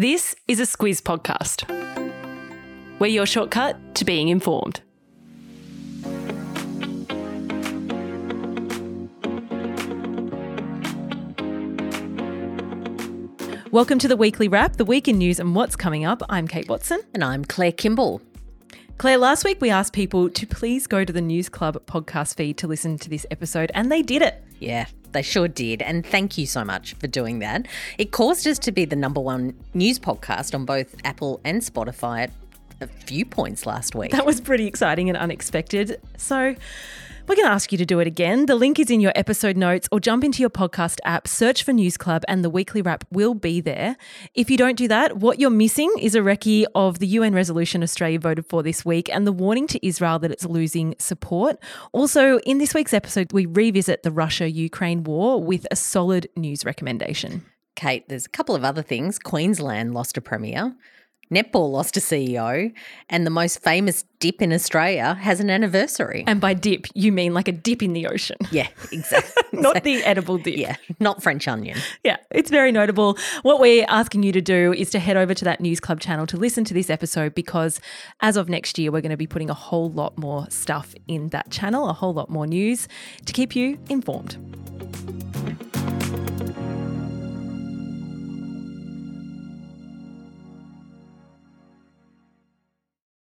This is a Squiz podcast. We're your shortcut to being informed. Welcome to the weekly wrap, the week in news and what's coming up. I'm Kate Watson. And I'm Claire Kimball. Claire, last week we asked people to please go to the News Club podcast feed to listen to this episode, and they did it. Yeah, they sure did. And thank you so much for doing that. It caused us to be the number one news podcast on both Apple and Spotify at a few points last week. That was pretty exciting and unexpected. So, we're going to ask you to do it again. The link is in your episode notes or jump into your podcast app, search for News Club, and the weekly wrap will be there. If you don't do that, what you're missing is a recce of the UN resolution Australia voted for this week and the warning to Israel that it's losing support. Also, in this week's episode, we revisit the Russia Ukraine war with a solid news recommendation. Kate, there's a couple of other things. Queensland lost a premier. Netball lost a CEO, and the most famous dip in Australia has an anniversary. And by dip, you mean like a dip in the ocean. Yeah, exactly. Not the edible dip. Yeah, not French onion. Yeah, it's very notable. What we're asking you to do is to head over to that News Club channel to listen to this episode because as of next year, we're going to be putting a whole lot more stuff in that channel, a whole lot more news to keep you informed.